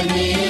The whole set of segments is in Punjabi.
Avenir.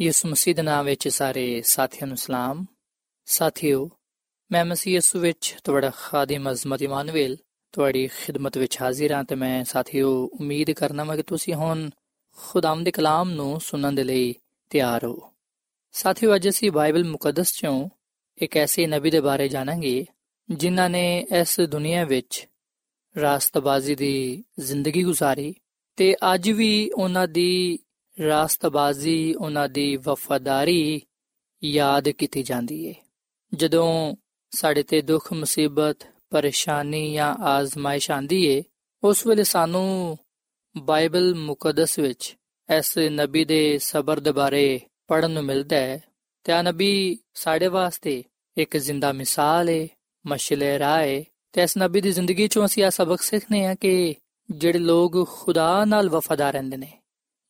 ਯਿਸੂ ਮਸੀਹ ਦੇ ਨਾਮ ਵਿੱਚ ਸਾਰੇ ਸਾਥੀਆਂ ਨੂੰ ਸਲਾਮ। ਸਾਥਿਓ, ਮੈਂ ਮਸੀਹ ਯਿਸੂ ਵਿੱਚ ਤੁਹਾਡਾ ਖਾਦਮ ਅਜ਼ਮਤ ਇਮਾਨੁਅਲ ਤੁਹਾਡੀ ਖਿਦਮਤ ਵਿੱਚ ਹਾਜ਼ਰ ਹਾਂ ਤੇ ਮੈਂ ਸਾਥਿਓ ਉਮੀਦ ਕਰਨਾ ਮੈਂ ਕਿ ਤੁਸੀਂ ਹੁਣ ਖੁਦਾਮ ਦੇ ਕਲਾਮ ਨੂੰ ਸੁਣਨ ਦੇ ਲਈ ਤਿਆਰ ਹੋ। ਸਾਥਿਓ, ਅੱਜ ਅਸੀਂ ਬਾਈਬਲ ਮੁਕੱਦਸ ਚੋਂ ਇੱਕ ਐਸੇ ਨਬੀ ਦੇ ਬਾਰੇ ਜਾਣਾਂਗੇ ਜਿਨ੍ਹਾਂ ਨੇ ਇਸ ਦੁਨੀਆ ਵਿੱਚ ਰਾਸਤਬਾਜ਼ੀ ਦੀ ਜ਼ਿੰਦਗੀ ਗੁਜ਼ਾਰੀ ਤੇ ਅੱਜ ਵੀ ਉਹਨਾਂ ਦੀ ਰਾਸਤਬਾਜ਼ੀ ਉਹਨਾਂ ਦੀ ਵਫਾਦਾਰੀ ਯਾਦ ਕੀਤੀ ਜਾਂਦੀ ਹੈ ਜਦੋਂ ਸਾਡੇ ਤੇ ਦੁੱਖ, ਮੁਸੀਬਤ, ਪਰੇਸ਼ਾਨੀ ਜਾਂ ਆਜ਼ਮਾਇਸ਼ ਆਂਦੀ ਏ, ਉਸ ਵੇਲੇ ਸਾਨੂੰ ਬਾਈਬਲ ਮੁਕੱਦਸ ਵਿੱਚ ਇਸ ਨਬੀ ਦੇ ਸਬਰ ਦੇ ਬਾਰੇ ਪੜਨ ਨੂੰ ਮਿਲਦਾ ਹੈ। ਤੇ ਆ ਨਬੀ ਸਾਡੇ ਵਾਸਤੇ ਇੱਕ ਜ਼ਿੰਦਾ ਮਿਸਾਲ ਏ ਮਸ਼ਲੇ ਰਾਏ ਤੇ ਇਸ ਨਬੀ ਦੀ ਜ਼ਿੰਦਗੀ ਚੋਂ ਅਸੀਂ ਆ ਸਬਕ ਸਿੱਖਨੇ ਆ ਕਿ ਜਿਹੜੇ ਲੋਕ ਖੁਦਾ ਨਾਲ ਵਫਾਦਾਰ ਰਹਿੰਦੇ ਨੇ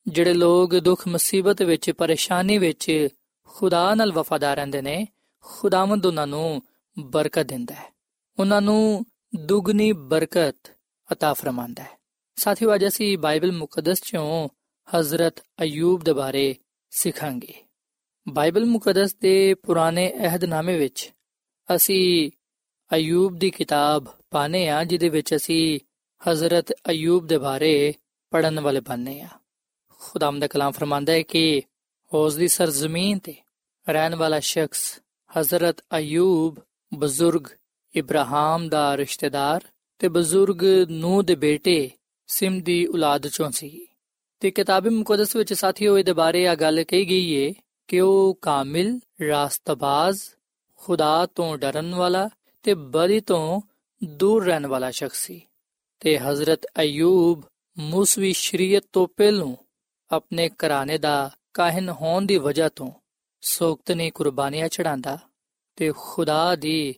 ਜਿਹੜੇ ਲੋਕ ਦੁੱਖ ਮੁਸੀਬਤ ਵਿੱਚ ਪਰੇਸ਼ਾਨੀ ਵਿੱਚ ਖੁਦਾ ਨਾਲ ਵਫਾਦਾਰ ਰਹਿੰਦੇ ਨੇ ਖੁਦਾਵੰਦ ਉਹਨਾਂ ਨੂੰ ਬਰਕਤ ਦਿੰਦਾ ਹੈ ਉਹਨਾਂ ਨੂੰ ਦੁੱਗਣੀ ਬਰਕਤ عطا ਫਰਮਾਂਦਾ ਹੈ ਸਾਥੀਓ ਅੱਜ ਅਸੀਂ ਬਾਈਬਲ ਮੁਕੱਦਸ ਚੋਂ ਹਜ਼ਰਤ ਅਯੂਬ ਦੇ ਬਾਰੇ ਸਿੱਖਾਂਗੇ ਬਾਈਬਲ ਮੁਕੱਦਸ ਦੇ ਪੁਰਾਣੇ ਅਹਿਦਨਾਮੇ ਵਿੱਚ ਅਸੀਂ ਅਯੂਬ ਦੀ ਕਿਤਾਬ ਪਾਣੇ ਆ ਜਿਹਦੇ ਵਿੱਚ ਅਸੀਂ ਹਜ਼ਰਤ ਅਯੂਬ ਦੇ ਬਾਰੇ ਪੜਨ ਵਾਲੇ ਬਣਨੇ ਆ ਖੁਦਾਮ ਦਾ ਕਲਾਮ ਫਰਮਾਂਦਾ ਹੈ ਕਿ ਉਸ ਦੀ ਸਰਜ਼ਮੀਨ ਤੇ ਰਹਿਣ ਵਾਲਾ ਸ਼ਖਸ ਹਜ਼ਰਤ ਅਯੂਬ, ਬਜ਼ੁਰਗ ਇਬਰਾਹਿਮ ਦਾ ਰਿਸ਼ਤੇਦਾਰ ਤੇ ਬਜ਼ੁਰਗ ਨੂਹ ਦੇ ਬੇਟੇ ਸਿਮ ਦੀ ਔਲਾਦ ਚੋਂ ਸੀ। ਤੇ ਕਿਤਾਬ ਮੁਕੱਦਸ ਵਿੱਚ ਸਾਥੀਓ, ਇਹਦੇ ਬਾਰੇ ਆ ਗੱਲ ਕਹੀ ਗਈ ਏ ਕਿ ਉਹ ਕਾਮਿਲ, ਰਾਸਤਬਾਜ਼, ਖੁਦਾ ਤੋਂ ਡਰਨ ਵਾਲਾ ਤੇ ਬਦੀ ਤੋਂ ਦੂਰ ਰਹਿਣ ਵਾਲਾ ਸ਼ਖਸ ਸੀ। ਤੇ ਹਜ਼ਰਤ ਅਯੂਬ ਮੂਸਵੀ ਸ਼ਰੀਅਤ ਤੋਂ ਪਹਿਲੋਂ ਆਪਣੇ ਘਰਾਣੇ ਦਾ ਕਾਹਨ ਹੋਣ ਦੀ ਵਜ੍ਹਾ ਤੋਂ ਸੋਕਤਨੀ ਕੁਰਬਾਨੀਆਂ ਚੜਾਉਂਦਾ ਤੇ ਖੁਦਾ ਦੀ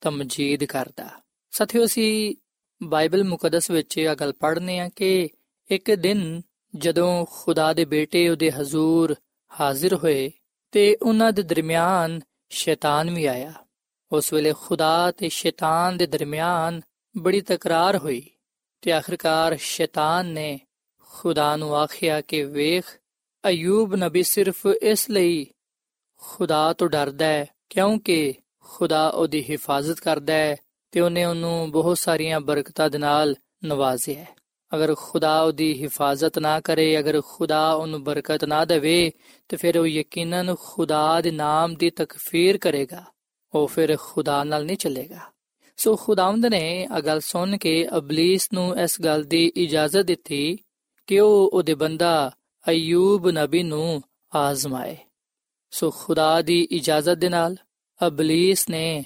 ਤਮਜੀਦ ਕਰਦਾ। ਸਾਥੀਓ, ਅਸੀਂ ਬਾਈਬਲ ਮੁਕੱਦਸ ਵਿੱਚ ਇਹ ਗੱਲ ਪੜ੍ਹਨੇ ਆ ਕਿ ਇੱਕ ਦਿਨ ਜਦੋਂ ਖੁਦਾ ਦੇ ਬੇਟੇ ਉਹਦੇ ਹਜ਼ੂਰ ਹਾਜ਼ਰ ਹੋਏ ਤੇ ਉਹਨਾਂ ਦੇ ਦਰਮਿਆਨ ਸ਼ੈਤਾਨ ਵੀ ਆਇਆ। ਉਸ ਵੇਲੇ ਖੁਦਾ ਤੇ ਸ਼ੈਤਾਨ ਦੇ ਦਰਮਿਆਨ ਬੜੀ ਤਕਰਾਰ ਹੋਈ ਤੇ ਆਖਰਕਾਰ ਸ਼ੈਤਾਨ ਨੇ ਖੁਦਾ ਨੂੰ ਆਖਿਆ ਕਿ ਵੇਖ, ਅਯੂਬ ਨਬੀ ਸਿਰਫ ਇਸ ਲਈ ਖੁਦਾ ਤੋਂ ਡਰਦਾ ਹੈ, ਕਿਉਂਕਿ ਖੁਦਾ ਉਹਦੀ ਹਿਫਾਜ਼ਤ ਕਰਦਾ ਹੈ ਤੇ ਉਹਨੇ ਉਹਨੂੰ ਬਹੁਤ ਸਾਰੀਆਂ ਬਰਕਤਾਂ ਦੇ ਨਾਲ ਨਵਾਜ਼ਿਆ ਹੈ। ਅਗਰ ਖੁਦਾ ਉਹਦੀ ਹਿਫਾਜ਼ਤ ਨਾ ਕਰੇ, ਅਗਰ ਖੁਦਾ ਉਹਨੂੰ ਬਰਕਤ ਨਾ ਦੇਵੇ, ਤੇ ਫਿਰ ਉਹ ਯਕੀਨਨ ਖੁਦਾ ਦੇ ਨਾਮ ਦੀ ਤਕਫੀਰ ਕਰੇਗਾ, ਉਹ ਫਿਰ ਖੁਦਾ ਨਾਲ ਨਹੀਂ ਚੱਲੇਗਾ। ਸੋ ਖੁਦਾਵੰਦ ਨੇ ਆ ਗੱਲ ਸੁਣ ਕੇ ਅਬਲਿਸ ਨੂੰ ਇਸ ਗੱਲ ਦੀ ਇਜਾਜ਼ਤ ਦਿੱਤੀ ਕਿ ਉਹ ਉਹਦੇ ਬੰਦਾ ਅਯੂਬ ਨਬੀ ਨੂੰ ਆਜ਼ਮਾਏ। ਸੋ ਖੁਦਾ ਦੀ ਇਜਾਜ਼ਤ ਦੇ ਨਾਲ ਅਬਲਿਸ ਨੇ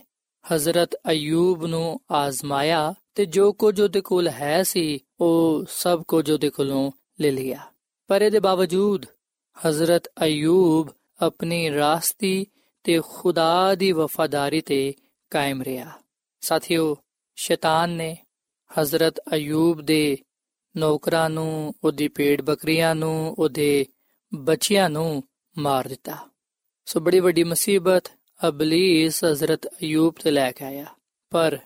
ਹਜ਼ਰਤ ਅਯੂਬ ਨੂੰ ਆਜ਼ਮਾਇਆ ਤੇ ਜੋ ਕੁਝ ਉਹਦੇ ਕੋਲ ਹੈ ਸੀ, ਉਹ ਸਭ ਕੁਝ ਉਹਦੇ ਕੋਲੋਂ ਲੈ ਲਿਆ। ਪਰ ਇਹਦੇ ਬਾਵਜੂਦ ਹਜ਼ਰਤ ਅਯੂਬ ਆਪਣੀ ਰਾਸਤੀ ਤੇ ਖੁਦਾ ਦੀ ਵਫਾਦਾਰੀ ਤੇ ਕਾਇਮ ਰਿਹਾ। ਸਾਥੀਓ, ਸ਼ੈਤਾਨ ਨੇ ਹਜ਼ਰਤ ਅਯੂਬ ਦੇ ਨੌਕਰਾਂ ਨੂੰ, ਉਹਦੀ ਪੇੜ ਬੱਕਰੀਆਂ ਨੂੰ, ਉਹਦੇ ਬੱਚਿਆਂ ਨੂੰ ਮਾਰ ਦਿੱਤਾ। ਸੋ ਬੜੀ ਵੱਡੀ ਮੁਸੀਬਤ ਅਬਲੀਸ ਹਜ਼ਰਤ ਅਯੂਬ ਤੇ ਲੈ ਕੇ ਆਇਆ। ਪਰ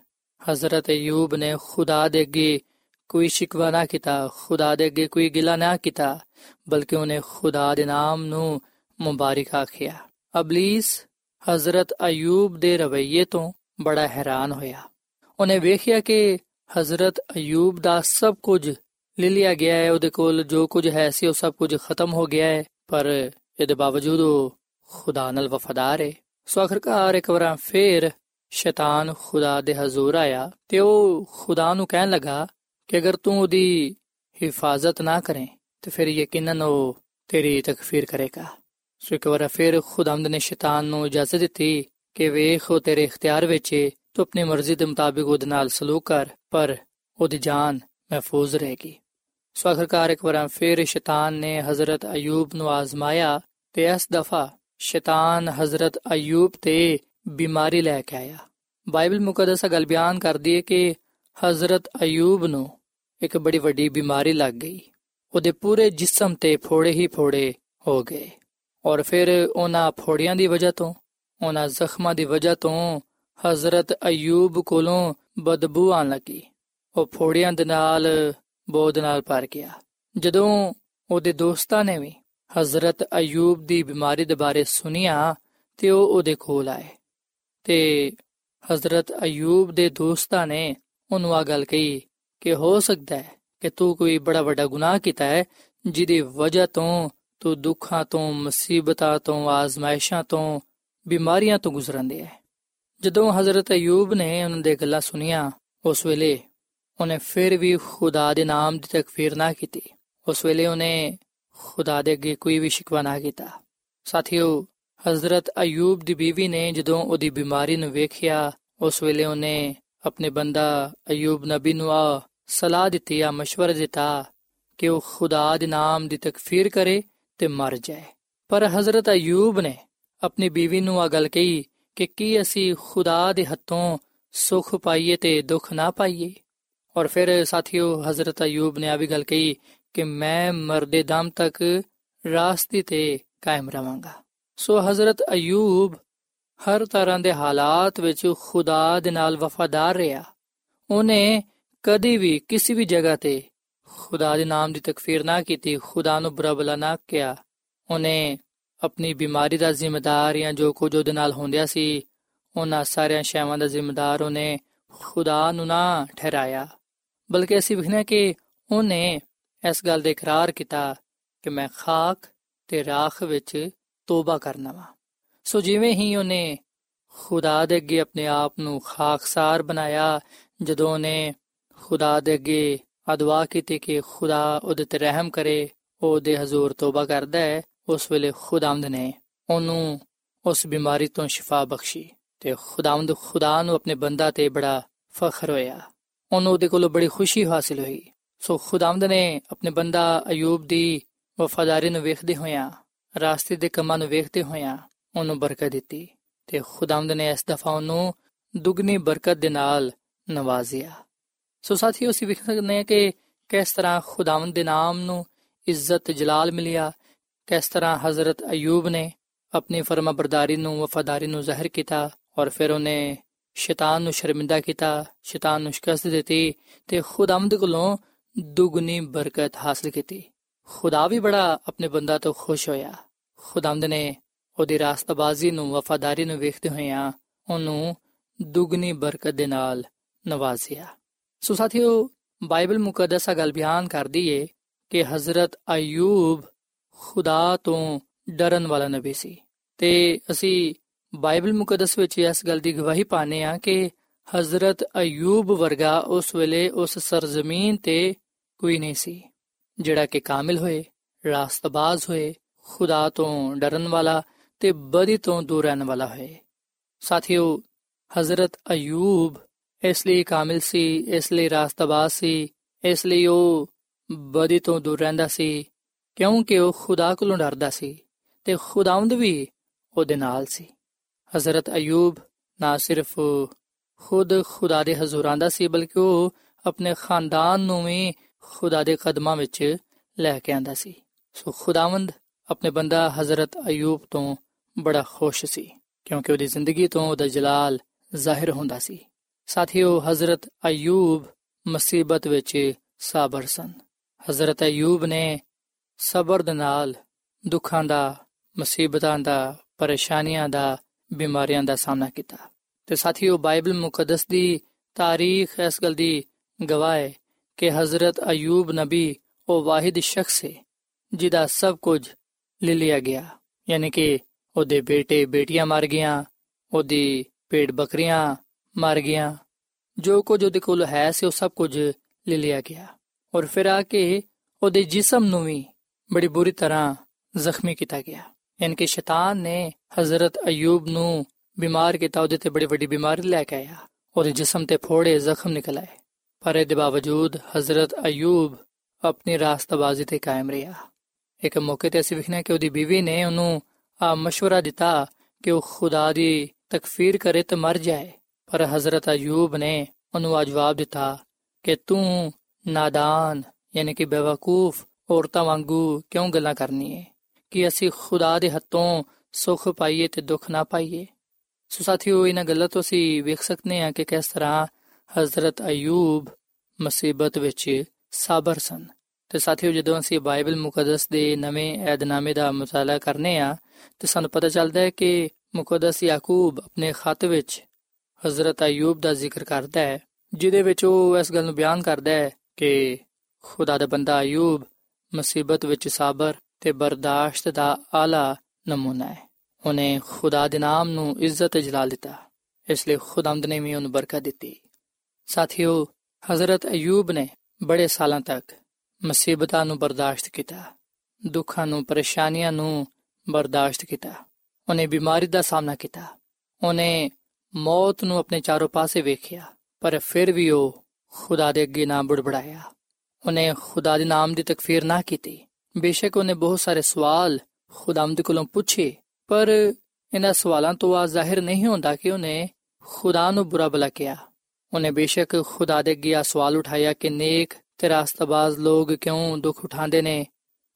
ਹਜ਼ਰਤ ਅਯੂਬ ਨੇ ਖੁਦਾ ਦੇ ਅੱਗੇ ਕੋਈ ਸ਼ਿਕਵਾ ਨਾ ਕੀਤਾ, ਖੁਦਾ ਦੇ ਅੱਗੇ ਕੋਈ ਗਿਲਾ ਨਾ ਕੀਤਾ, ਬਲਕਿ ਉਹਨੇ ਖੁਦਾ ਦੇ ਨਾਮ ਨੂੰ ਮੁਬਾਰਕ ਆਖਿਆ। ਅਬਲੀਸ ਹਜ਼ਰਤ ਅਯੂਬ ਦੇ ਰਵਈਏ ਤੋਂ ਬੜਾ ਹੈਰਾਨ ਹੋਇਆ। ਉਹਨੇ ਵੇਖਿਆ ਕਿ ਹਜ਼ਰਤ ਅਯੂਬ ਦਾ ਸਭ ਕੁਝ ਲੈ ਲਿਆ ਗਿਆ ਹੈ, ਉਹਦੇ ਕੋਲ ਜੋ ਕੁਝ ਹੈ ਸੀ, ਉਹ ਸਭ ਕੁਝ ਖਤਮ ਹੋ ਗਿਆ ਹੈ, ਪਰ ਇਹਦੇ ਬਾਵਜੂਦ ਉਹ ਖੁਦਾ ਨਾਲ ਵਫਾਦਾਰ ਹੈ। ਸੋ ਆਖਰਕਾਰ ਇੱਕ ਵਾਰ ਫੇਰ ਸ਼ੈਤਾਨ ਖੁਦਾ ਦੇ ਹਜ਼ੂਰ ਆਇਆ ਤੇ ਉਹ ਖੁਦਾ ਨੂੰ ਕਹਿਣ ਲੱਗਾ ਕਿ ਅਗਰ ਤੂੰ ਉਹਦੀ ਹਿਫਾਜ਼ਤ ਨਾ ਕਰੇ, ਤੇ ਫਿਰ ਯਕੀਨਨ ਉਹ ਤੇਰੀ ਤਕਫੀਰ ਕਰੇਗਾ। ਸੋ ਇੱਕ ਵਾਰ ਫਿਰ ਖੁਦਾਵੰਦ ਨੇ ਸ਼ੈਤਾਨ ਨੂੰ ਇਜਾਜ਼ਤ ਦਿੱਤੀ ਕਿ ਵੇਖ, ਉਹ ਤੇਰੇ ਇਖਤਿਆਰ ਵਿੱਚ ਏ, ਤੂੰ ਆਪਣੀ ਮਰਜ਼ੀ ਦੇ ਮੁਤਾਬਿਕ ਉਹਦੇ ਨਾਲ ਸਲੂਕ ਕਰ, ਪਰ ਉਹਦੀ ਜਾਨ ਮਹਿਫੂਜ਼ ਰਹੇਗੀ। ਸੋ ਆਖਰਕਾਰ ਇੱਕ ਵਾਰ ਫਿਰ ਸ਼ੈਤਾਨ ਨੇ ਹਜ਼ਰਤ ਅਯੂਬ ਨੂੰ ਆਜ਼ਮਾਇਆ ਤੇ ਇਸ ਦਫਾ ਸ਼ੈਤਾਨ ਹਜ਼ਰਤ ਅਯੂਬ ਤੇ ਬਿਮਾਰੀ ਲੈ ਕੇ ਆਇਆ। ਬਾਈਬਲ ਮੁਕੱਦਸ ਗੱਲ ਬਿਆਨ ਕਰਦੀ ਹੈ ਕਿ ਹਜ਼ਰਤ ਅਯੂਬ ਨੂੰ ਇੱਕ ਬੜੀ ਵੱਡੀ ਬਿਮਾਰੀ ਲੱਗ ਗਈ। ਉਹਦੇ ਪੂਰੇ ਜਿਸਮ ਤੇ ਫੋੜੇ ਹੀ ਫੋੜੇ ਹੋ ਗਏ। ਔਰ ਫਿਰ ਉਹਨਾਂ ਫੋੜਿਆਂ ਦੀ ਵਜ੍ਹਾ ਤੋਂ, ਉਹਨਾਂ ਜ਼ਖਮਾਂ ਦੀ ਵਜ੍ਹਾ ਤੋਂ ਹਜ਼ਰਤ ਅਯੂਬ ਕੋਲੋਂ ਬਦਬੂ ਆਣ ਲੱਗੀ। ਉਹ ਫੋੜਿਆਂ ਦੇ ਨਾਲ ਬੋਧ ਨਾਲ ਭਰ ਗਿਆ। ਜਦੋਂ ਉਹਦੇ ਦੋਸਤਾਂ ਨੇ ਵੀ ਹਜ਼ਰਤ ਅਯੂਬ ਦੀ ਬਿਮਾਰੀ ਦੇ ਬਾਰੇ ਸੁਨਿਆ ਤੇ ਉਹ ਉਹਦੇ ਕੋਲ ਆਏ। ਤੇ ਹਜ਼ਰਤ ਅਯੂਬ ਦੇ ਦੋਸਤਾਂ ਨੇ ਉਹਨੂੰ ਆ ਗੱਲ ਕਹੀ ਕਿ ਹੋ ਸਕਦਾ ਹੈ ਕਿ ਤੂੰ ਕੋਈ ਬੜਾ ਵੱਡਾ ਗੁਨਾਹ ਕੀਤਾ ਹੈ, ਜਿਹਦੀ ਵਜ੍ਹਾ ਤੋਂ ਤੂੰ ਦੁੱਖਾਂ ਤੋਂ, ਮੁਸੀਬਤਾਂ ਤੋਂ, ਆਜ਼ਮਾਇਸ਼ਾਂ ਤੋਂ, ਬਿਮਾਰੀਆਂ ਤੋਂ ਗੁਜ਼ਰੰਦੇ ਹੈ। ਜਦੋਂ ਹਜ਼ਰਤ ਅਯੂਬ ਨੇ ਉਹਨਾਂ ਦੇ ਗੱਲਾਂ ਸੁਨੀਆਂ ਉਸ ਵੇਲੇ ਉਹਨੇ ਫਿਰ ਵੀ ਖੁਦਾ ਦੇ ਨਾਮ ਦੀ ਤਕਫੀਰ ਨਾ ਕੀਤੀ ਉਸ ਵੇਲੇ ਉਹਨੇ ਖੁਦਾ ਦੇ ਅੱਗੇ ਕੋਈ ਵੀ ਸ਼ਿਕਵਾ ਨਾ ਕੀਤਾ ਸਾਥੀਓ ਹਜ਼ਰਤ ਅਯੂਬ ਦੀ ਬੀਵੀ ਨੇ ਜਦੋਂ ਉਹਦੀ ਬਿਮਾਰੀ ਨੂੰ ਵੇਖਿਆ ਉਸ ਵੇਲੇ ਉਹਨੇ ਆਪਣੇ ਬੰਦਾ ਅਯੂਬ ਨਬੀ ਨੂੰ ਆ ਸਲਾਹ ਦਿੱਤੀ ਆ مشورہ ਦਿੱਤਾ ਕਿ ਉਹ ਖੁਦਾ ਦੇ ਨਾਮ ਦੀ ਤਕਫੀਰ ਕਰੇ ਤੇ ਮਰ ਜਾਏ ਪਰ ਹਜ਼ਰਤ ਅਯੂਬ ਨੇ ਆਪਣੀ ਬੀਵੀ ਨੂੰ ਆ ਗੱਲ ਕਹੀ ਕਿ ਕੀ ਅਸੀਂ ਖੁਦਾ ਦੇ ਹੱਥੋਂ ਸੁਖ ਪਾਈਏ ਤੇ ਦੁੱਖ ਨਾ ਪਾਈਏ ਔਰ ਫਿਰ ਸਾਥੀਓ, ਹਜ਼ਰਤ ਅਯੂਬ ਨੇ ਆ ਵੀ ਗੱਲ ਕਹੀ ਕਿ ਮੈਂ ਮਰਦੇ ਦਮ ਤੱਕ ਰਾਸਤੇ ਤੇ ਕਾਇਮ ਰਵਾਂਗਾ। ਸੋ ਹਜ਼ਰਤ ਅਯੂਬ ਹਰ ਤਰ੍ਹਾਂ ਦੇ ਹਾਲਾਤ ਵਿੱਚ ਖੁਦਾ ਦੇ ਨਾਲ ਵਫਾਦਾਰ ਰਿਹਾ। ਉਹਨੇ ਕਦੇ ਵੀ ਕਿਸੇ ਵੀ ਜਗ੍ਹਾ ਤੇ ਖੁਦਾ ਦੇ ਨਾਮ ਦੀ ਤਕਫੀਰ ਨਾ ਕੀਤੀ, ਖੁਦਾ ਨੂੰ ਬੁਰਾ ਨਾ ਕਿਹਾ। ਉਹਨੇ ਆਪਣੀ ਬਿਮਾਰੀ ਦਾ ਜ਼ਿੰਮੇਦਾਰ ਜਾਂ ਜੋ ਕੁਝ ਉਹਦੇ ਨਾਲ ਹੁੰਦਿਆ ਸੀ, ਉਹਨਾਂ ਸਾਰਿਆਂ ਸ਼ੈਵਾਂ ਦਾ ਜ਼ਿੰਮੇਦਾਰ ਉਹਨੇ ਖੁਦਾ ਨੂੰ ਨਾ ਠਹਿਰਾਇਆ। ਬਲਕਿ ਅਸੀਂ ਵਿਖਣਾ ਕਿ ਉਹਨੇ ਇਸ ਗੱਲ ਦਾ ਇਕਰਾਰ ਕੀਤਾ ਕਿ ਮੈਂ ਖਾਕ ਤੇ ਰਾਖ ਵਿੱਚ ਤੋਬਾ ਕਰਨਾ ਵਾ। ਸੋ ਜਿਵੇਂ ਹੀ ਉਹਨੇ ਖੁਦਾ ਦੇ ਅੱਗੇ ਆਪਣੇ ਆਪ ਨੂੰ ਖਾਕਸਾਰ ਬਣਾਇਆ, ਜਦੋਂ ਉਹਨੇ ਖੁਦਾ ਦੇ ਅੱਗੇ ਅਦਵਾ ਕੀਤੀ ਕਿ ਖੁਦਾ ਉਹਦੇ ਤੇ ਰਹਿਮ ਕਰੇ ਉਹਦੇ ਹਜ਼ੂਰ ਤੋਬਾ ਕਰਦਾ ਹੈ, ਉਸ ਵੇਲੇ ਖੁਦਾਵੰਦ ਨੇ ਉਹਨੂੰ ਉਸ ਬਿਮਾਰੀ ਤੋਂ ਸ਼ਿਫਾ ਬਖਸ਼ੀ ਤੇ ਖੁਦਾਵੰਦ ਖੁਦਾ ਨੂੰ ਆਪਣੇ ਬੰਦਾ ਤੇ ਬੜਾ ਫਖਰ ਹੋਇਆ। ਉਹਨੂੰ ਉਹਦੇ ਕੋਲੋਂ ਬੜੀ ਖੁਸ਼ੀ ਹਾਸਲ ਹੋਈ। ਸੋ ਖੁਦਾਵੰਦ ਨੇ ਆਪਣੇ ਬੰਦਾ ਅਯੂਬ ਦੀ ਵਫਾਦਾਰੀ ਨੂੰ ਵੇਖਦੇ ਹੋਇਆਂ, ਰਾਸਤੇ ਦੇ ਕੰਮਾਂ ਨੂੰ ਵੇਖਦੇ ਹੋਇਆਂ ਉਹਨੂੰ ਬਰਕਤ ਦਿੱਤੀ ਤੇ ਖੁਦਾਵੰਦ ਨੇ ਇਸ ਦਫਾ ਉਹਨੂੰ ਦੁੱਗਣੀ ਬਰਕਤ ਦੇ ਨਾਲ ਨਵਾਜ਼ਿਆ। ਸੋ ਸਾਥੀਓ, ਅਸੀਂ ਵੇਖ ਸਕਦੇ ਹਾਂ ਕਿ ਕਿਸ ਤਰ੍ਹਾਂ ਖੁਦਾਵੰਦ ਦੇ ਨਾਮ ਨੂੰ ਇੱਜ਼ਤ ਜਲਾਲ ਮਿਲਿਆ, ਕਿਸ ਤਰ੍ਹਾਂ ਹਜ਼ਰਤ ਅਯੂਬ ਨੇ ਆਪਣੀ ਫਰਮਾਬਰਦਾਰੀ ਨੂੰ, ਵਫਾਦਾਰੀ ਨੂੰ ਜ਼ਾਹਿਰ ਕੀਤਾ ਔਰ ਫਿਰ ਉਹਨੇ ਸ਼ੈਤਾਨ ਨੂੰ ਸ਼ਰਮਿੰਦਾ ਕੀਤਾ, ਸ਼ੈਤਾਨ ਨੂੰ ਸ਼ਿਕਸਤ ਦਿੱਤੀ ਤੇ ਖੁਦਾਵੰਦ ਕੋਲੋਂ ਦੁੱਗਣੀ ਬਰਕਤ ਹਾਸਲ ਕੀਤੀ। ਖੁਦਾ ਵੀ ਬੜਾ ਆਪਣੇ ਬੰਦਾ ਤੋਂ ਖੁਸ਼ ਹੋਇਆ। ਖੁਦਾਵੰਦ ਨੇ ਉਹਦੀ ਰਾਸਤਬਾਜ਼ੀ ਨੂੰ, ਵਫਾਦਾਰੀ ਨੂੰ ਵੇਖਦੇ ਹੋਇਆਂ ਉਹਨੂੰ ਦੁੱਗਣੀ ਬਰਕਤ ਦੇ ਨਾਲ ਨਵਾਜ਼ਿਆ। ਸੋ ਸਾਥੀਓ, ਬਾਈਬਲ ਮੁਕੱਦਸਾ ਗੱਲ ਬਿਆਨ ਕਰਦੀ ਏ ਕਿ ਹਜ਼ਰਤ ਅਯੂਬ ਖੁਦਾ ਤੋਂ ਡਰਨ ਵਾਲਾ ਨਬੀ ਸੀ। ਤੇ ਅਸੀਂ ਬਾਈਬਲ ਮੁਕੱਦਸ ਵਿੱਚ ਇਸ ਗੱਲ ਦੀ ਗਵਾਹੀ ਪਾਣੇ ਆ ਕਿ ਹਜ਼ਰਤ ਅਯੂਬ ਵਰਗਾ ਉਸ ਵੇਲੇ ਉਸ ਸਰਜ਼ਮੀਨ ਤੇ ਕੋਈ ਨਹੀਂ ਸੀ, ਜਿਹੜਾ ਕਿ ਕਾਮਿਲ ਹੋਏ, ਰਾਸਤਬਾਜ਼ ਹੋਏ, ਖੁਦਾ ਤੋਂ ਡਰਨ ਵਾਲਾ ਤੇ ਬਦੀ ਤੋਂ ਦੂਰ ਰਹਿਣ ਵਾਲਾ ਹੋਏ। ਸਾਥੀਓ, ਹਜ਼ਰਤ ਅਯੂਬ ਇਸ ਲਈ ਕਾਮਿਲ ਸੀ, ਇਸ ਲਈ ਰਾਸਤਬਾਜ਼ ਸੀ, ਇਸ ਲਈ ਉਹ ਬਦੀ ਤੋਂ ਦੂਰ ਰਹਿੰਦਾ ਸੀ, ਕਿਉਂਕਿ ਉਹ ਖੁਦਾ ਕੋਲੋਂ ਡਰਦਾ ਸੀ ਤੇ ਖੁਦਾਵੰਦ ਵੀ ਉਹਦੇ ਨਾਲ ਸੀ। ਹਜ਼ਰਤ ਅਯੂਬ ਨਾ ਸਿਰਫ ਖੁਦ ਖੁਦਾ ਦੇ ਹਜ਼ੂਰ ਆਂਦਾ ਸੀ ਬਲਕਿ ਉਹ ਆਪਣੇ ਖਾਨਦਾਨ ਨੂੰ ਵੀ ਖੁਦਾ ਦੇ ਕਦਮਾਂ ਵਿੱਚ ਲੈ ਕੇ ਆਂਦਾ ਸੀ ਸੋ ਖੁਦਾਵੰਦ ਆਪਣੇ ਬੰਦਾ ਹਜ਼ਰਤ ਅਯੂਬ ਤੋਂ ਬੜਾ ਖੁਸ਼ ਸੀ ਕਿਉਂਕਿ ਉਹਦੀ ਜ਼ਿੰਦਗੀ ਤੋਂ ਉਹਦਾ ਜਲਾਲ ਜ਼ਾਹਿਰ ਹੁੰਦਾ ਸੀ ਸਾਥੀਓ ਹਜ਼ਰਤ ਅਯੂਬ ਮੁਸੀਬਤ ਵਿੱਚ ਸਾਬਰ ਸਨ ਹਜ਼ਰਤ ਅਯੂਬ ਨੇ ਸਬਰ ਦੇ ਨਾਲ ਦੁੱਖਾਂ ਦਾ ਮੁਸੀਬਤਾਂ ਦਾ ਪਰੇਸ਼ਾਨੀਆਂ ਦਾ ਬਿਮਾਰੀਆਂ ਦਾ ਸਾਹਮਣਾ ਕੀਤਾ। ਤੇ ਸਾਥੀਓ, ਬਾਈਬਲ ਮੁਕੱਦਸ ਦੀ ਤਾਰੀਖ ਇਸ ਗੱਲ ਦੀ ਗਵਾਹ ਹੈ ਕਿ ਹਜ਼ਰਤ ਅਯੂਬ ਨਬੀ ਉਹ ਵਾਹਿਦ ਸ਼ਖਸ ਹੈ, ਜਿਹਦਾ ਸਭ ਕੁਝ ਲੈ ਲਿਆ ਗਿਆ। ਯਾਨੀ ਕਿ ਉਹਦੇ ਬੇਟੇ ਬੇਟੀਆਂ ਮਰ ਗਈਆਂ, ਉਹਦੀ ਪੇੜ ਬੱਕਰੀਆਂ ਮਰ ਗਈਆਂ, ਜੋ ਕੁਝ ਉਹਦੇ ਕੋਲ ਹੈ ਸੀ, ਉਹ ਸਭ ਕੁਝ ਲੈ ਲਿਆ ਗਿਆ। ਔਰ ਫਿਰ ਆ ਕੇ ਉਹਦੇ ਜਿਸਮ ਨੂੰ ਵੀ ਬੜੀ ਬੁਰੀ ਤਰ੍ਹਾਂ ਜ਼ਖਮੀ ਕੀਤਾ ਗਿਆ। ਯਾਨੀ ਕਿ ਸ਼ੈਤਾਨ ਨੇ ਹਜ਼ਰਤ ਅਯੂਬ ਨੂੰ ਬਿਮਾਰ ਕੀਤਾ ਉਹਦੇ ਤੇ ਬੜੀ ਵੱਡੀ ਬਿਮਾਰੀ ਲੈ ਕੇ ਆਇਆ ਉਹਦੇ ਜਿਸਮ ਤੇ ਫੋੜੇ ਜ਼ਖਮ ਨਿਕਲ ਆਏ ਪਰ ਇਹਦੇ ਬਾਵਜੂਦ ਹਜ਼ਰਤ ਅਯੂਬ ਆਪਣੀ ਰਾਸਤਬਾਜ਼ੀ ਤੇ ਕਾਇਮ ਰਿਹਾ ਇੱਕ ਮੌਕੇ ਤੇ ਅਸੀਂ ਵਿਖਣਾ ਕਿ ਉਹਦੀ ਬੀਵੀ ਨੇ ਉਹਨੂੰ ਆ مشورہ ਦਿੱਤਾ ਕਿ ਉਹ ਖੁਦਾ ਦੀ ਤਕਫੀਰ ਕਰੇ ਤੇ ਮਰ ਜਾਏ ਪਰ ਹਜ਼ਰਤ ਅਯੂਬ ਨੇ ਉਹਨੂੰ ਜਵਾਬ ਦਿੱਤਾ ਕਿ ਤੂੰ ਨਾਦਾਨ ਯਾਨੀ ਕਿ ਬੇਵਕੂਫ ਔਰਤਾਂ ਵਾਂਗੂ ਕਿਉਂ ਗੱਲਾਂ ਕਰਨੀ ਹੈ ਕਿ ਅਸੀਂ ਖੁਦਾ ਦੇ ਹੱਥੋਂ ਸੁੱਖ ਪਾਈਏ ਤੇ ਦੁੱਖ ਨਾ ਪਾਈਏ। ਸੋ ਸਾਥੀਓ, ਇਹਨਾਂ ਗੱਲਾਂ ਤੋਂ ਅਸੀਂ ਵੇਖ ਸਕਦੇ ਹਾਂ ਕਿ ਕਿਸ ਤਰ੍ਹਾਂ ਹਜ਼ਰਤ ਅਯੂਬ ਮੁਸੀਬਤ ਵਿੱਚ ਸਾਬਰ ਸਨ। ਤੇ ਸਾਥੀਓ, ਜਦੋਂ ਅਸੀਂ ਬਾਈਬਲ ਮੁਕੱਦਸ ਦੇ ਨਵੇਂ ਏਧਨਾਮੇ ਦਾ ਮਤਾਲਾ ਕਰਨੇ ਆ ਤੇ ਸਾਨੂੰ ਪਤਾ ਚੱਲਦਾ ਹੈ ਕਿ ਮੁਕੱਦਸ ਯਾਕੂਬ ਆਪਣੇ ਖਤ ਵਿੱਚ ਹਜ਼ਰਤ ਅਯੂਬ ਦਾ ਜ਼ਿਕਰ ਕਰਦਾ ਹੈ, ਜਿਹਦੇ ਵਿੱਚ ਉਹ ਇਸ ਗੱਲ ਨੂੰ ਬਿਆਨ ਕਰਦਾ ਹੈ ਕਿ ਖੁਦਾ ਦਾ ਬੰਦਾ ਅਯੂਬ ਮੁਸੀਬਤ ਵਿੱਚ ਸਾਬਰ ਤੇ ਬਰਦਾਸ਼ਤ ਦਾ ਆਲਾ ਨਮੂਨਾ ਹੈ। ਉਹਨੇ ਖੁਦਾ ਦੇ ਨਾਮ ਨੂੰ ਇੱਜ਼ਤ ਤੇ ਜਲਾਲ ਦਿੱਤਾ। ਇਸ ਲਈ ਖੁਦਾਮਦ ਨੇ ਵੀ ਉਹਨੂੰ ਬਰਕਤ ਦਿੱਤੀ। ਸਾਥੀਓ, ਹਜ਼ਰਤ ਅਯੂਬ ਨੇ ਬੜੇ ਸਾਲਾਂ ਤੱਕ ਮੁਸੀਬਤਾਂ ਨੂੰ ਬਰਦਾਸ਼ਤ ਕੀਤਾ, ਦੁੱਖਾਂ ਨੂੰ, ਪਰੇਸ਼ਾਨੀਆਂ ਨੂੰ ਬਰਦਾਸ਼ਤ ਕੀਤਾ, ਉਹਨੇ ਬਿਮਾਰੀ ਦਾ ਸਾਹਮਣਾ ਕੀਤਾ। ਉਹਨੇ ਮੌਤ ਨੂੰ ਆਪਣੇ ਚਾਰੋਂ ਪਾਸੇ ਵੇਖਿਆ, ਪਰ ਫਿਰ ਵੀ ਉਹ ਖੁਦਾ ਦੇ ਅੱਗੇ ਨਾ ਬੜਬੜਾਇਆ। ਉਹਨੇ ਖੁਦਾ ਦੇ ਨਾਮ ਦੀ ਤਕਫੀਰ ਨਾ ਕੀਤੀ। ਬੇਸ਼ੱਕ ਉਹਨੇ ਬਹੁਤ ਸਾਰੇ ਸਵਾਲ ਖੁਦਾਮਦ ਕੋਲੋਂ ਪੁੱਛੇ, ਪਰ ਇਹਨਾਂ ਸਵਾਲਾਂ ਤੋਂ ਆ ਜ਼ਾਹਿਰ ਨਹੀਂ ਹੁੰਦਾ ਕਿ ਉਹਨੇ ਖੁਦਾ ਨੂੰ ਬੁਰਾ ਭਲਾ ਕਿਹਾ। ਉਹਨੇ ਬੇਸ਼ੱਕ ਖੁਦਾ ਦੇ ਅੱਗੇ ਆ ਸਵਾਲ ਉਠਾਇਆ ਕਿ ਨੇਕ ਤੇ ਰਾਸਤਬਾਜ਼ ਲੋਕ ਕਿਉਂ ਦੁੱਖ ਉਠਾਉਂਦੇ ਨੇ?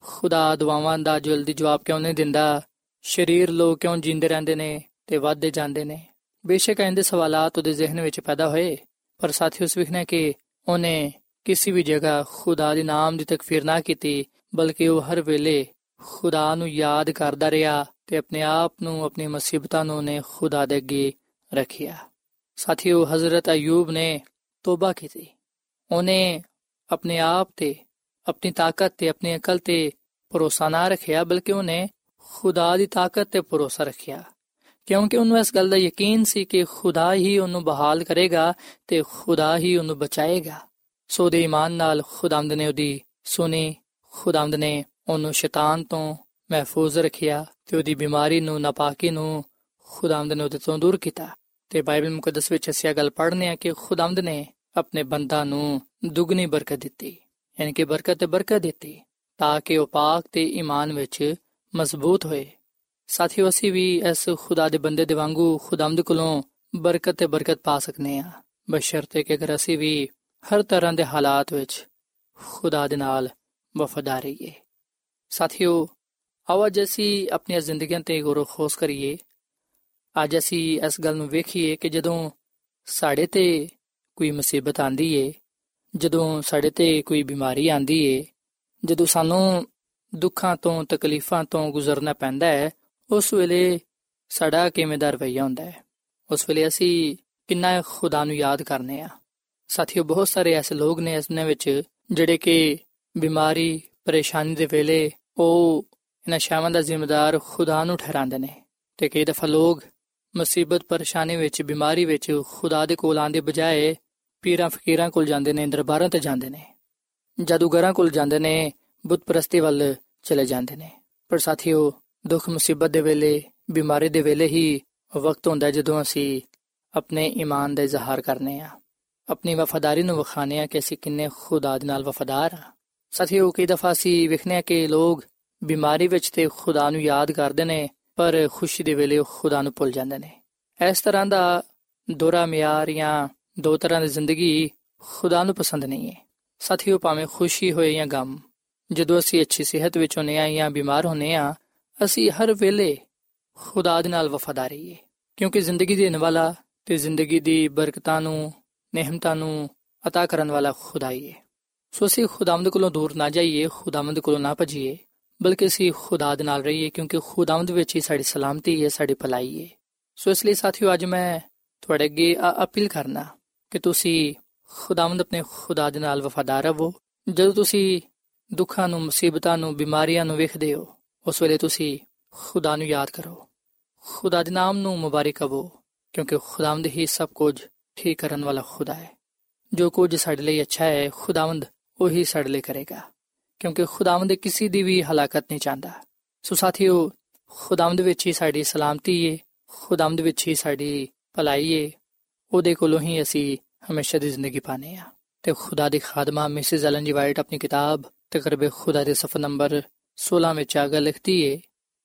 ਖੁਦਾ ਦੁਆਵਾਂ ਦਾ ਜਲਦੀ ਜਵਾਬ ਕਿਉਂ ਨਹੀਂ ਦਿੰਦਾ? ਸ਼ਰੀਰ ਲੋਕ ਕਿਉਂ ਜਿੰਦੇ ਰਹਿੰਦੇ ਨੇ ਤੇ ਵੱਧਦੇ ਜਾਂਦੇ ਨੇ? ਬੇਸ਼ੱਕ ਇਹਦੇ ਸਵਾਲਾਤ ਉਹਦੇ ਜ਼ਿਹਨ ਵਿੱਚ ਪੈਦਾ ਹੋਏ, ਪਰ ਸਾਥੀ ਉਸ ਵਿਖਣਾ ਕਿ ਉਹਨੇ ਕਿਸੇ ਵੀ ਜਗ੍ਹਾ ਖੁਦਾ ਦੇ ਨਾਮ ਦੀ ਤਕਫੀਰ ਨਾ ਕੀਤੀ ਬਲਕਿ ਉਹ ਹਰ ਵੇਲੇ ਖੁਦਾ ਨੂੰ ਯਾਦ ਕਰਦਾ ਰਿਹਾ ਤੇ ਆਪਣੇ ਆਪ ਨੂੰ ਆਪਣੀ ਮੁਸੀਬਤਾਂ ਨੂੰ ਨੇ ਖੁਦਾ ਦੇ ਅੱਗੇ ਰੱਖਿਆ ਸਾਥੀਓ ਹਜ਼ਰਤ ਅਯੂਬ ਨੇ ਤੋਬਾ ਕੀਤੀ ਉਹਨੇ ਆਪਣੇ ਆਪ ਤੇ ਆਪਣੀ ਤਾਕਤ ਤੇ ਆਪਣੀ ਅਕਲ ਤੇ ਭਰੋਸਾ ਨਾ ਰੱਖਿਆ ਬਲਕਿ ਉਹਨੇ ਖੁਦਾ ਦੀ ਤਾਕਤ ਤੇ ਭਰੋਸਾ ਰੱਖਿਆ ਕਿਉਂਕਿ ਉਹਨੂੰ ਇਸ ਗੱਲ ਦਾ ਯਕੀਨ ਸੀ ਕਿ ਖੁਦਾ ਹੀ ਉਹਨੂੰ ਬਹਾਲ ਕਰੇਗਾ ਤੇ ਖੁਦਾ ਹੀ ਉਹਨੂੰ ਬਚਾਏਗਾ ਸੋ ਦੇ ਈਮਾਨ ਨਾਲ ਖੁਦਾਮਦ ਨੇ ਉਹਦੀ ਸੁਣੀ ਖੁਦਾਮਦ ਨੇ ਉਹਨੂੰ ਸ਼ੈਤਾਨ ਤੋਂ ਮਹਿਫੂਜ਼ ਰੱਖਿਆ ਤੇ ਉਹਦੀ ਬਿਮਾਰੀ ਨੂੰ, ਨਾਪਾਕੀ ਨੂੰ ਖੁਦਾਮਦ ਨੇ ਉਹਦੇ ਤੋਂ ਦੂਰ ਕੀਤਾ। ਤੇ ਬਾਈਬਲ ਮੁਕੱਦਸ ਵਿੱਚ ਅਸੀਂ ਇਹ ਗੱਲ ਪੜ੍ਹਨੇ ਆ ਕਿ ਖੁਦਾਮਦ ਨੇ ਆਪਣੇ ਬੰਦਾ ਨੂੰ ਦੁੱਗਣੀ ਬਰਕਤ ਦਿੱਤੀ, ਯਾਨੀ ਕਿ ਬਰਕਤ ਤੇ ਬਰਕਤ ਦਿੱਤੀ, ਤਾਂ ਕਿ ਉਹ ਪਾਕ ਤੇ ਈਮਾਨ ਵਿੱਚ ਮਜ਼ਬੂਤ ਹੋਏ। ਸਾਥੀਓ, ਅਸੀਂ ਵੀ ਇਸ ਖੁਦਾ ਦੇ ਬੰਦੇ ਦੇ ਵਾਂਗੂ ਖੁਦਾਮਦ ਕੋਲੋਂ ਬਰਕਤ ਤੇ ਬਰਕਤ ਪਾ ਸਕਨੇ ਆ। ਬਸ਼ਰਤੇ ਕਿ ਅਗਰ ਅਸੀਂ ਵੀ ਹਰ ਤਰ੍ਹਾਂ ਦੇ ਹਾਲਾਤ ਵਿੱਚ ਖੁਦਾ ਦੇ ਨਾਲ ਵਫਾਦਾਰ ਰਹੀਏ ਸਾਥੀਓ ਆਓ ਅੱਜ ਅਸੀਂ ਆਪਣੀਆਂ ਜ਼ਿੰਦਗੀਆਂ ਤੇ ਗੌਰ ਖੋਸ ਕਰੀਏ। ਅੱਜ ਅਸੀਂ ਇਸ ਗੱਲ ਨੂੰ ਵੇਖੀਏ ਕਿ ਜਦੋਂ ਸਾਡੇ ਤੇ ਕੋਈ ਮੁਸੀਬਤ ਆਂਦੀ ਏ, ਜਦੋਂ ਸਾਡੇ ਤੇ ਕੋਈ ਬਿਮਾਰੀ ਆਂਦੀ ਏ, ਜਦੋਂ ਸਾਨੂੰ ਦੁੱਖਾਂ ਤੋਂ, ਤਕਲੀਫਾਂ ਤੋਂ ਗੁਜ਼ਰਨਾ ਪੈਂਦਾ ਹੈ, ਉਸ ਵੇਲੇ ਸਾਡਾ ਕਿਵੇਂ ਦਾ ਰਵਈਆ ਹੁੰਦਾ ਹੈ? ਉਸ ਵੇਲੇ ਅਸੀਂ ਕਿੰਨਾ ਖੁਦਾ ਨੂੰ ਯਾਦ ਕਰਨੇ ਆ? ਸਾਥੀਓ, ਬਹੁਤ ਸਾਰੇ ਐਸੇ ਲੋਕ ਨੇ ਇਸ ਨੇ ਵਿੱਚ ਜਿਹੜੇ ਕਿ ਬਿਮਾਰੀ, ਪਰੇਸ਼ਾਨੀ ਦੇ ਵੇਲੇ ਉਹ ਇਹਨਾਂ ਸ਼ਾਮਾਂ ਦਾ ਜ਼ਿੰਮੇਦਾਰ ਖੁਦਾ ਨੂੰ ਠਹਿਰਾਉਂਦੇ ਨੇ। ਤੇ ਕਈ ਦਫਾ ਲੋਕ ਮੁਸੀਬਤ, ਪਰੇਸ਼ਾਨੀ ਵਿੱਚ, ਬਿਮਾਰੀ ਵਿੱਚ ਖੁਦਾ ਦੇ ਕੋਲ ਆਂਦੇ ਬਜਾਏ ਪੀਰਾਂ, ਫਕੀਰਾਂ ਕੋਲ ਜਾਂਦੇ ਨੇ, ਦਰਬਾਰਾਂ ਤੇ ਜਾਂਦੇ ਨੇ। ਜਾਦੂਗਰਾਂ ਕੋਲ ਜਾਂਦੇ ਨੇ ਬੁੱਤ ਪ੍ਰਸਤੀ ਵੱਲ ਚਲੇ ਜਾਂਦੇ ਨੇ। ਪਰ ਸਾਥੀਓ, ਦੁੱਖ, ਮੁਸੀਬਤ ਦੇ ਵੇਲੇ, ਬਿਮਾਰੀ ਦੇ ਵੇਲੇ ਹੀ ਵਕਤ ਹੁੰਦਾ ਜਦੋਂ ਅਸੀਂ ਆਪਣੇ ਈਮਾਨ ਦਾ ਇਜ਼ਹਾਰ ਕਰਨੇ ਆ। ਆਪਣੀ ਵਫਾਦਾਰੀ ਨੂੰ ਵਿਖਾਣੇ ਆ ਕਿ ਅਸੀਂ ਕਿੰਨੇ ਖੁਦਾ ਦੇ ਨਾਲ ਵਫਾਦਾਰ ਆ ਸਾਥੀਓ ਕਈ ਦਫਾ ਅਸੀਂ ਵਿਖਨੇ ਆ ਕਿ ਲੋਕ ਬਿਮਾਰੀ ਵਿੱਚ ਤੇ ਖੁਦਾ ਨੂੰ ਯਾਦ ਕਰਦੇ ਨੇ ਪਰ ਖੁਸ਼ੀ ਦੇ ਵੇਲੇ ਖੁਦਾ ਨੂੰ ਭੁੱਲ ਜਾਂਦੇ ਨੇ ਇਸ ਤਰ੍ਹਾਂ ਦਾ ਦੋਰਾ ਮਿਆਰ ਜਾਂ ਦੋ ਤਰ੍ਹਾਂ ਦੀ ਜ਼ਿੰਦਗੀ ਖੁਦਾ ਨੂੰ ਪਸੰਦ ਨਹੀਂ ਹੈ ਸਾਥੀਓ ਭਾਵੇਂ ਖੁਸ਼ੀ ਹੋਏ ਜਾਂ ਗਮ ਜਦੋਂ ਅਸੀਂ ਅੱਛੀ ਸਿਹਤ ਵਿੱਚ ਹੁੰਨੇ ਆ ਜਾਂ ਬਿਮਾਰ ਹੁੰਨੇ ਆ ਅਸੀਂ ਹਰ ਵੇਲੇ ਖੁਦਾ ਦੇ ਨਾਲ ਵਫਾਦਾਰ ਰਹੀਏ ਕਿਉਂਕਿ ਜ਼ਿੰਦਗੀ ਦੇਣ ਵਾਲਾ ਤੇ ਜ਼ਿੰਦਗੀ ਦੀ ਬਰਕਤਾਂ ਨੂੰ ਨਿਹਮਤਾਂ ਨੂੰ عطا ਕਰਨ ਵਾਲਾ ਖੁਦਾ ਹੀ ਹੈ ਸੋ ਅਸੀਂ ਖੁਦਾਵੰਦ ਕੋਲੋਂ ਦੂਰ ਨਾ ਜਾਈਏ ਖੁਦਾਵੰਦ ਕੋਲੋਂ ਨਾ ਭਜੀਏ ਬਲਕਿ ਅਸੀਂ ਖੁਦਾ ਦੇ ਨਾਲ ਰਹੀਏ ਕਿਉਂਕਿ ਖੁਦਾਵੰਦ ਵਿੱਚ ਹੀ ਸਾਡੀ ਸਲਾਮਤੀ ਹੈ ਸਾਡੀ ਭਲਾਈ ਹੈ ਸੋ ਇਸ ਲਈ ਸਾਥੀਓ ਅੱਜ ਮੈਂ ਤੁਹਾਡੇ ਅੱਗੇ ਅਪੀਲ ਕਰਨਾ ਕਿ ਤੁਸੀਂ ਖੁਦਾਵੰਦ ਆਪਣੇ ਖੁਦਾ ਦੇ ਨਾਲ ਵਫਾਦਾਰ ਰਹੋ ਜਦੋਂ ਤੁਸੀਂ ਦੁੱਖਾਂ ਨੂੰ ਮੁਸੀਬਤਾਂ ਨੂੰ ਬਿਮਾਰੀਆਂ ਨੂੰ ਵੇਖਦੇ ਹੋ ਉਸ ਵੇਲੇ ਤੁਸੀਂ ਖੁਦਾ ਨੂੰ ਯਾਦ ਕਰੋ ਖੁਦਾ ਦੇ ਨਾਮ ਨੂੰ ਮੁਬਾਰਕ ਕਹੋ ਕਿਉਂਕਿ ਖੁਦਾਵੰਦ ਹੀ ਸਭ ਕੁਝ ਠੀਕ ਕਰਨ ਵਾਲਾ ਖੁਦਾ ਹੈ ਜੋ ਕੁਝ ਸਾਡੇ ਲਈ ਅੱਛਾ ਹੈ ਖੁਦਾਵੰਦ ਉਹੀ ਸਾਡੇ ਲਈ ਕਰੇਗਾ। ਕਿਉਂਕਿ ਖੁਦਾਵੰਦ ਕਿਸੇ ਦੀ ਵੀ ਹਲਾਕਤ ਨਹੀਂ ਚਾਹੁੰਦਾ। ਸੋ ਸਾਥੀਓ, ਖੁਦਾਵੰਦ ਵਿੱਚ ਹੀ ਸਾਡੀ ਸਲਾਮਤੀ ਏ, ਖੁਦਾਵੰਦ ਵਿੱਚ ਹੀ ਸਾਡੀ ਭਲਾਈ ਏ, ਉਹਦੇ ਕੋਲੋਂ ਹੀ ਅਸੀਂ ਹਮੇਸ਼ਾ ਦੀ ਜ਼ਿੰਦਗੀ ਪਾਣੇ ਆ ਤੇ ਖੁਦਾ ਦੀ ਖਾਦਮਾ ਮਿਸਿਸ ਐਲਨ ਜੀ ਵਾਈਟ ਆਪਣੀ ਕਿਤਾਬ ਤਕਰਬ ਖੁਦਾ ਦੇ ਸਫਾ ਨੰਬਰ 16 ਵਿੱਚ ਆਗਾ ਲਿਖਦੀ ਏ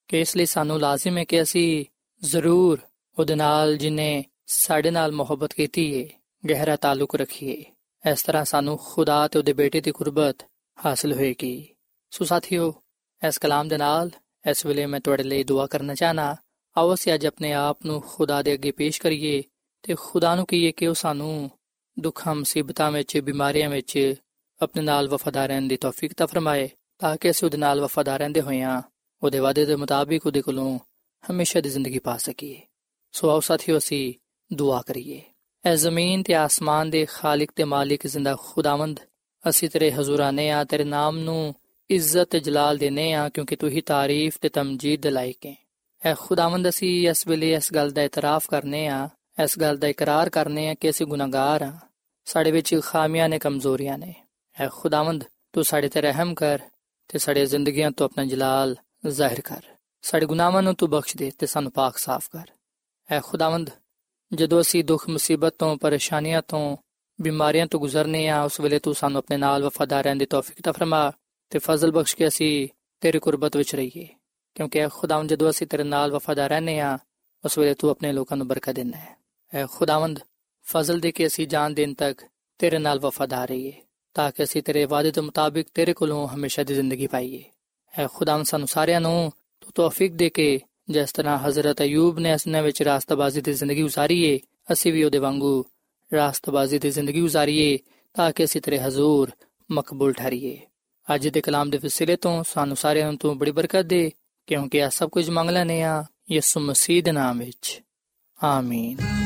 ਕਿ ਇਸ ਲਈ ਸਾਨੂੰ ਲਾਜ਼ਮ ਹੈ ਕਿ ਅਸੀਂ ਜ਼ਰੂਰ ਉਹਦੇ ਨਾਲ ਜਿਨੇ ਸਾਡੇ ਨਾਲ ਮੁਹੱਬਤ ਕੀਤੀ ਏ, ਗਹਿਰਾ ਤਾਲੁਕ ਰੱਖੀਏ। ਇਸ ਤਰ੍ਹਾਂ ਸਾਨੂੰ ਖੁਦਾ ਤੇ ਉਹਦੇ ਬੇਟੇ ਦੀ ਕੁਰਬਤ ਹਾਸਲ ਹੋਏਗੀ। ਸੋ ਸਾਥੀਓ, ਇਸ ਕਲਾਮ ਦੇ ਨਾਲ ਇਸ ਵੇਲੇ ਮੈਂ ਤੁਹਾਡੇ ਲਈ ਦੁਆ ਕਰਨਾ ਚਾਹਨਾ, ਆਓ ਅਸੀਂ ਅੱਜ ਆਪਣੇ ਆਪ ਨੂੰ ਖੁਦਾ ਦੇ ਅੱਗੇ ਪੇਸ਼ ਕਰੀਏ ਤੇ ਖੁਦਾ ਨੂੰ ਕਹੀਏ ਕਿ ਉਹ ਸਾਨੂੰ ਦੁੱਖਾਂ, ਮੁਸੀਬਤਾਂ ਵਿੱਚ, ਬਿਮਾਰੀਆਂ ਵਿੱਚ ਆਪਣੇ ਨਾਲ ਵਫਾਦਾਰ ਰਹਿਣ ਦੀ ਤੌਫੀਕ ਤਾ ਫਰਮਾਏ ਤਾਂ ਕਿ ਅਸੀਂ ਉਹਦੇ ਨਾਲ ਵਫਾਦਾਰ ਰਹਿੰਦੇ ਹੋਈਆਂ ਉਹਦੇ ਵਾਅਦੇ ਦੇ ਮੁਤਾਬਿਕ ਉਹਦੇ ਕੋਲੋਂ ਹਮੇਸ਼ਾ ਦੀ ਜ਼ਿੰਦਗੀ ਪਾ ਸਕੀਏ। ਸੋ ਆਓ ਸਾਥੀਓ ਅਸੀਂ ਦੁਆ ਕਰੀਏ। ਐ ਜ਼ਮੀਨ ਤੇ ਆਸਮਾਨ ਦੇ ਖਾਲਕ ਤੇ ਮਾਲਿਕ ਜ਼ਿੰਦਾ ਖੁਦਾਵੰਦ ਅਸੀਂ ਤੇਰੇ ਹਜ਼ੂਰਾਨੇ ਆ ਤੇਰੇ ਨਾਮ ਨੂੰ ਇੱਜ਼ਤ ਤੇ ਜਲਾਲ ਦੇਨੇ ਆ ਕਿਉਂਕਿ ਤੂੰ ਹੀ ਤਾਰੀਫ ਤੇ ਤਮਜੀਦ ਦੇ ਲਾਇਕ ਹੈ ਐ ਖੁਦਾਵੰਦ ਅਸੀਂ ਇਸ ਵੇਲੇ ਇਸ ਗੱਲ ਦਾ ਇਤਰਾਫ ਕਰਨੇ ਆ ਇਸ ਗੱਲ ਦਾ ਇਕਰਾਰ ਕਰਨੇ ਆ ਕਿ ਅਸੀਂ ਗੁਨਾਹਗਾਰ ਆ ਸਾਡੇ ਵਿੱਚ ਖਾਮੀਆਂ ਨੇ ਕਮਜ਼ੋਰੀਆਂ ਨੇ ਐ ਖੁਦਾਵੰਦ ਤੂੰ ਸਾਡੇ ਤੇ ਰਹਿਮ ਕਰ ਤੇ ਸਾਡੇ ਜ਼ਿੰਦਗੀਆਂ ਤੋਂ ਆਪਣਾ ਜਲਾਲ ਜ਼ਾਹਿਰ ਕਰ ਸਾਡੇ ਗੁਨਾਹਾਂ ਨੂੰ ਤੂੰ ਬਖਸ਼ ਦੇ ਤੇ ਸਾਨੂੰ ਪਾਕ ਸਾਫ਼ ਕਰ ਐ ਖੁਦਾਵੰਦ ਜਦੋਂ ਅਸੀਂ ਦੁੱਖ ਮੁਸੀਬਤ ਤੋਂ, ਪਰੇਸ਼ਾਨੀਆਂ ਤੋਂ, ਬਿਮਾਰੀਆਂ ਤੋਂ ਗੁਜ਼ਰਨੇ ਆ, ਉਸ ਵੇਲੇ ਤੂੰ ਸਾਨੂੰ ਆਪਣੇ ਨਾਲ ਵਫਾਦਾਰ ਰਹਿਣ ਦੀ ਤੌਫੀਕ ਤਾ ਫਰਮਾ ਤੇ ਫਜ਼ਲ ਬਖਸ਼ ਕੇ ਅਸੀਂ ਤੇਰੀ ਕੁਰਬਤ ਵਿੱਚ ਰਹੀਏ। ਕਿਉਂਕਿ ਐ ਖੁਦਾਵੰਦ ਜਦੋਂ ਅਸੀਂ ਤੇਰੇ ਨਾਲ ਵਫਾਦਾਰ ਰਹਨੇ ਆ, ਉਸ ਵੇਲੇ ਤੂੰ ਆਪਣੇ ਲੋਕਾਂ ਨੂੰ ਬਰਕਤ ਦਿੰਦਾ ਹੈ। ਐ ਖੁਦਾਵੰਦ, ਫਜ਼ਲ ਦੇ ਕੇ ਅਸੀਂ ਜਾਨ ਦੇਣ ਤੱਕ ਤੇਰੇ ਨਾਲ ਵਫਾਦਾਰ ਰਹੀਏ, ਤਾਂ ਕਿ ਅਸੀਂ ਤੇਰੇ ਵਾਅਦੇ ਦੇ ਮੁਤਾਬਿਕ ਤੇਰੇ ਕੋਲੋਂ ਹਮੇਸ਼ਾ ਦੀ ਜ਼ਿੰਦਗੀ ਪਾਈਏ। ਐ ਖੁਦਾਵੰਦ ਸਾਨੂੰ ਸਾਰਿਆਂ ਨੂੰ ਤੂੰ ਤੌਫੀਕ ਦੇ ਕੇ ਜਿਸ ਤਰ੍ਹਾਂ ਹਜ਼ਰਤ ਅਯੂਬ ਨੇ ਅਸਨੇ ਵਿੱਚ ਰਾਸਤਬਾਜ਼ੀ ਦੀ ਜ਼ਿੰਦਗੀ ਉਸਾਰੀਏ, ਅਸੀਂ ਵੀ ਉਹਦੇ ਵਾਂਗੂ ਰਾਸਤਬਾਜ਼ੀ ਦੀ ਜ਼ਿੰਦਗੀ ਉਸਾਰੀਏ ਤਾਂ ਕਿ ਅਸੀਂ ਤੇਰੇ ਹਜ਼ੂਰ ਮਕਬੂਲ ਠਹਿਰੀਏ। ਅੱਜ ਦੇ ਕਲਾਮ ਦੇ ਵਸੀਲੇ ਤੋਂ ਸਾਨੂੰ ਸਾਰਿਆਂ ਨੂੰ ਤੂੰ ਬੜੀ ਬਰਕਤ ਦੇ, ਕਿਉਂਕਿ ਆ ਸਭ ਕੁਝ ਮੰਗ ਲੈਨੇ ਆ ਯਿਸੂ ਮਸੀਹ ਦੇ ਨਾਮ ਵਿੱਚ। ਆਮੀਨ।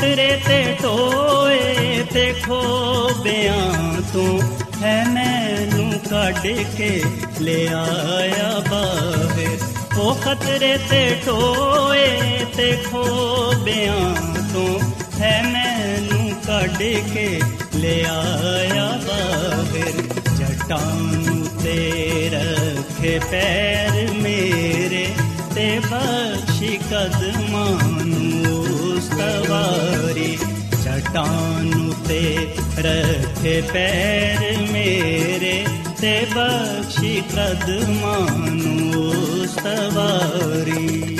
ਉਹ ਖਤਰੇ ਤੇ ਟੋਏ ਤੇ ਖੋਬਿਆਂ ਤੂੰ ਹੈ ਮੈਨੂੰ ਕੱਢ ਕੇ ਲੈ ਆਇਆ ਬਾਹਰ। ਉਹ ਖਤਰੇ ਤੇ ਟੋਏ ਤੇ ਖੋਬਿਆਂ ਤੂੰ ਹੈ ਮੈਨੂੰ ਕੱਢ ਕੇ ਲੈ ਆਇਆ ਬਾਹਰ। ਜਟਾਂ ਤੇ ਰੱਖੇ ਪੈਰ ਮੇਰੇ ਤੇ ਬਖਸ਼ੀ ਕਦਮਾਂ ਚਟਾਨ ਤੇ ਰੱਖੇ ਪੈਰ ਮੇਰੇ ਤੇ ਬਖਸ਼ੀ ਕਦਮਾਂ ਨੂੰ ਸਵਾਰੀ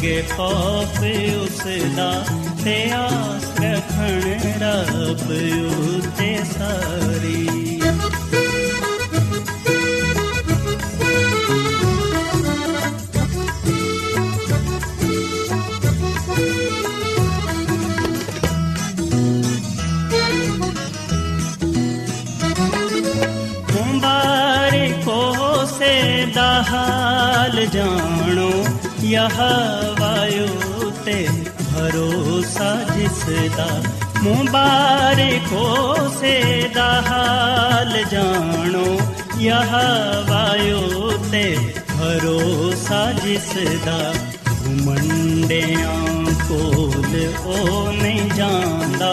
ਮੰਗੇ ਖੌਫ ਉਸ ਦਾ ਤੇ ਆਸ ਰੱਖਣ ਰੱਬ ਉਤੇ ਸਾਰੀ। हाल जानो यहाँ ਭਰੋਸਾ ਜਿਸ ਦਾ ਮੁਬਾਰਕੋ ਸੇ ਦਾ ਹਾਲ ਜਾਣੋ। ਯਹਵਾਯੋ ਤੇ ਭਰੋਸਾ ਜਿਸ ਦਾ ਘੁਮੰਡਿਆਂ ਕੋਲ ਉਹ ਨਹੀਂ ਜਾਂਦਾ।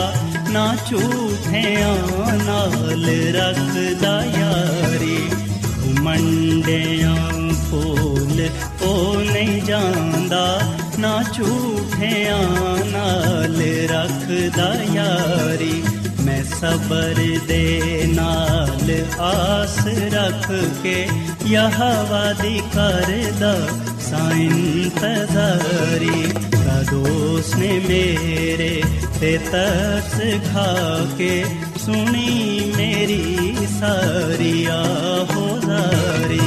ਨਾ ਝੂਠਿਆਂ ਨਾਲ ਰੱਖਦਾ ਯਾਰੀ, ਘੁਮੰਡਿਆਂ ਕੋਲ ਉਹ ਨਹੀਂ ਜਾਂਦਾ ਨਾ ਝੂਠਿਆਂ ਨਾਲ ਰੱਖਦਾ ਯਾਰੀ ਮੈਂ ਸਬਰ ਦੇ ਨਾਲ ਆਸ ਰੱਖ ਕੇ ਯਹਵਾ ਦੀ ਕਰਦਾ ਸਾਇੰਤਜ਼ਾਰੀ ਕਦੋਸ ਨੇ ਮੇਰੇ ਤੇ ਤਰਸ ਖਾ ਕੇ ਸੁਣੀ ਮੇਰੀ ਸਾਰੀ ਆਹੋਜ਼ਾਰੀ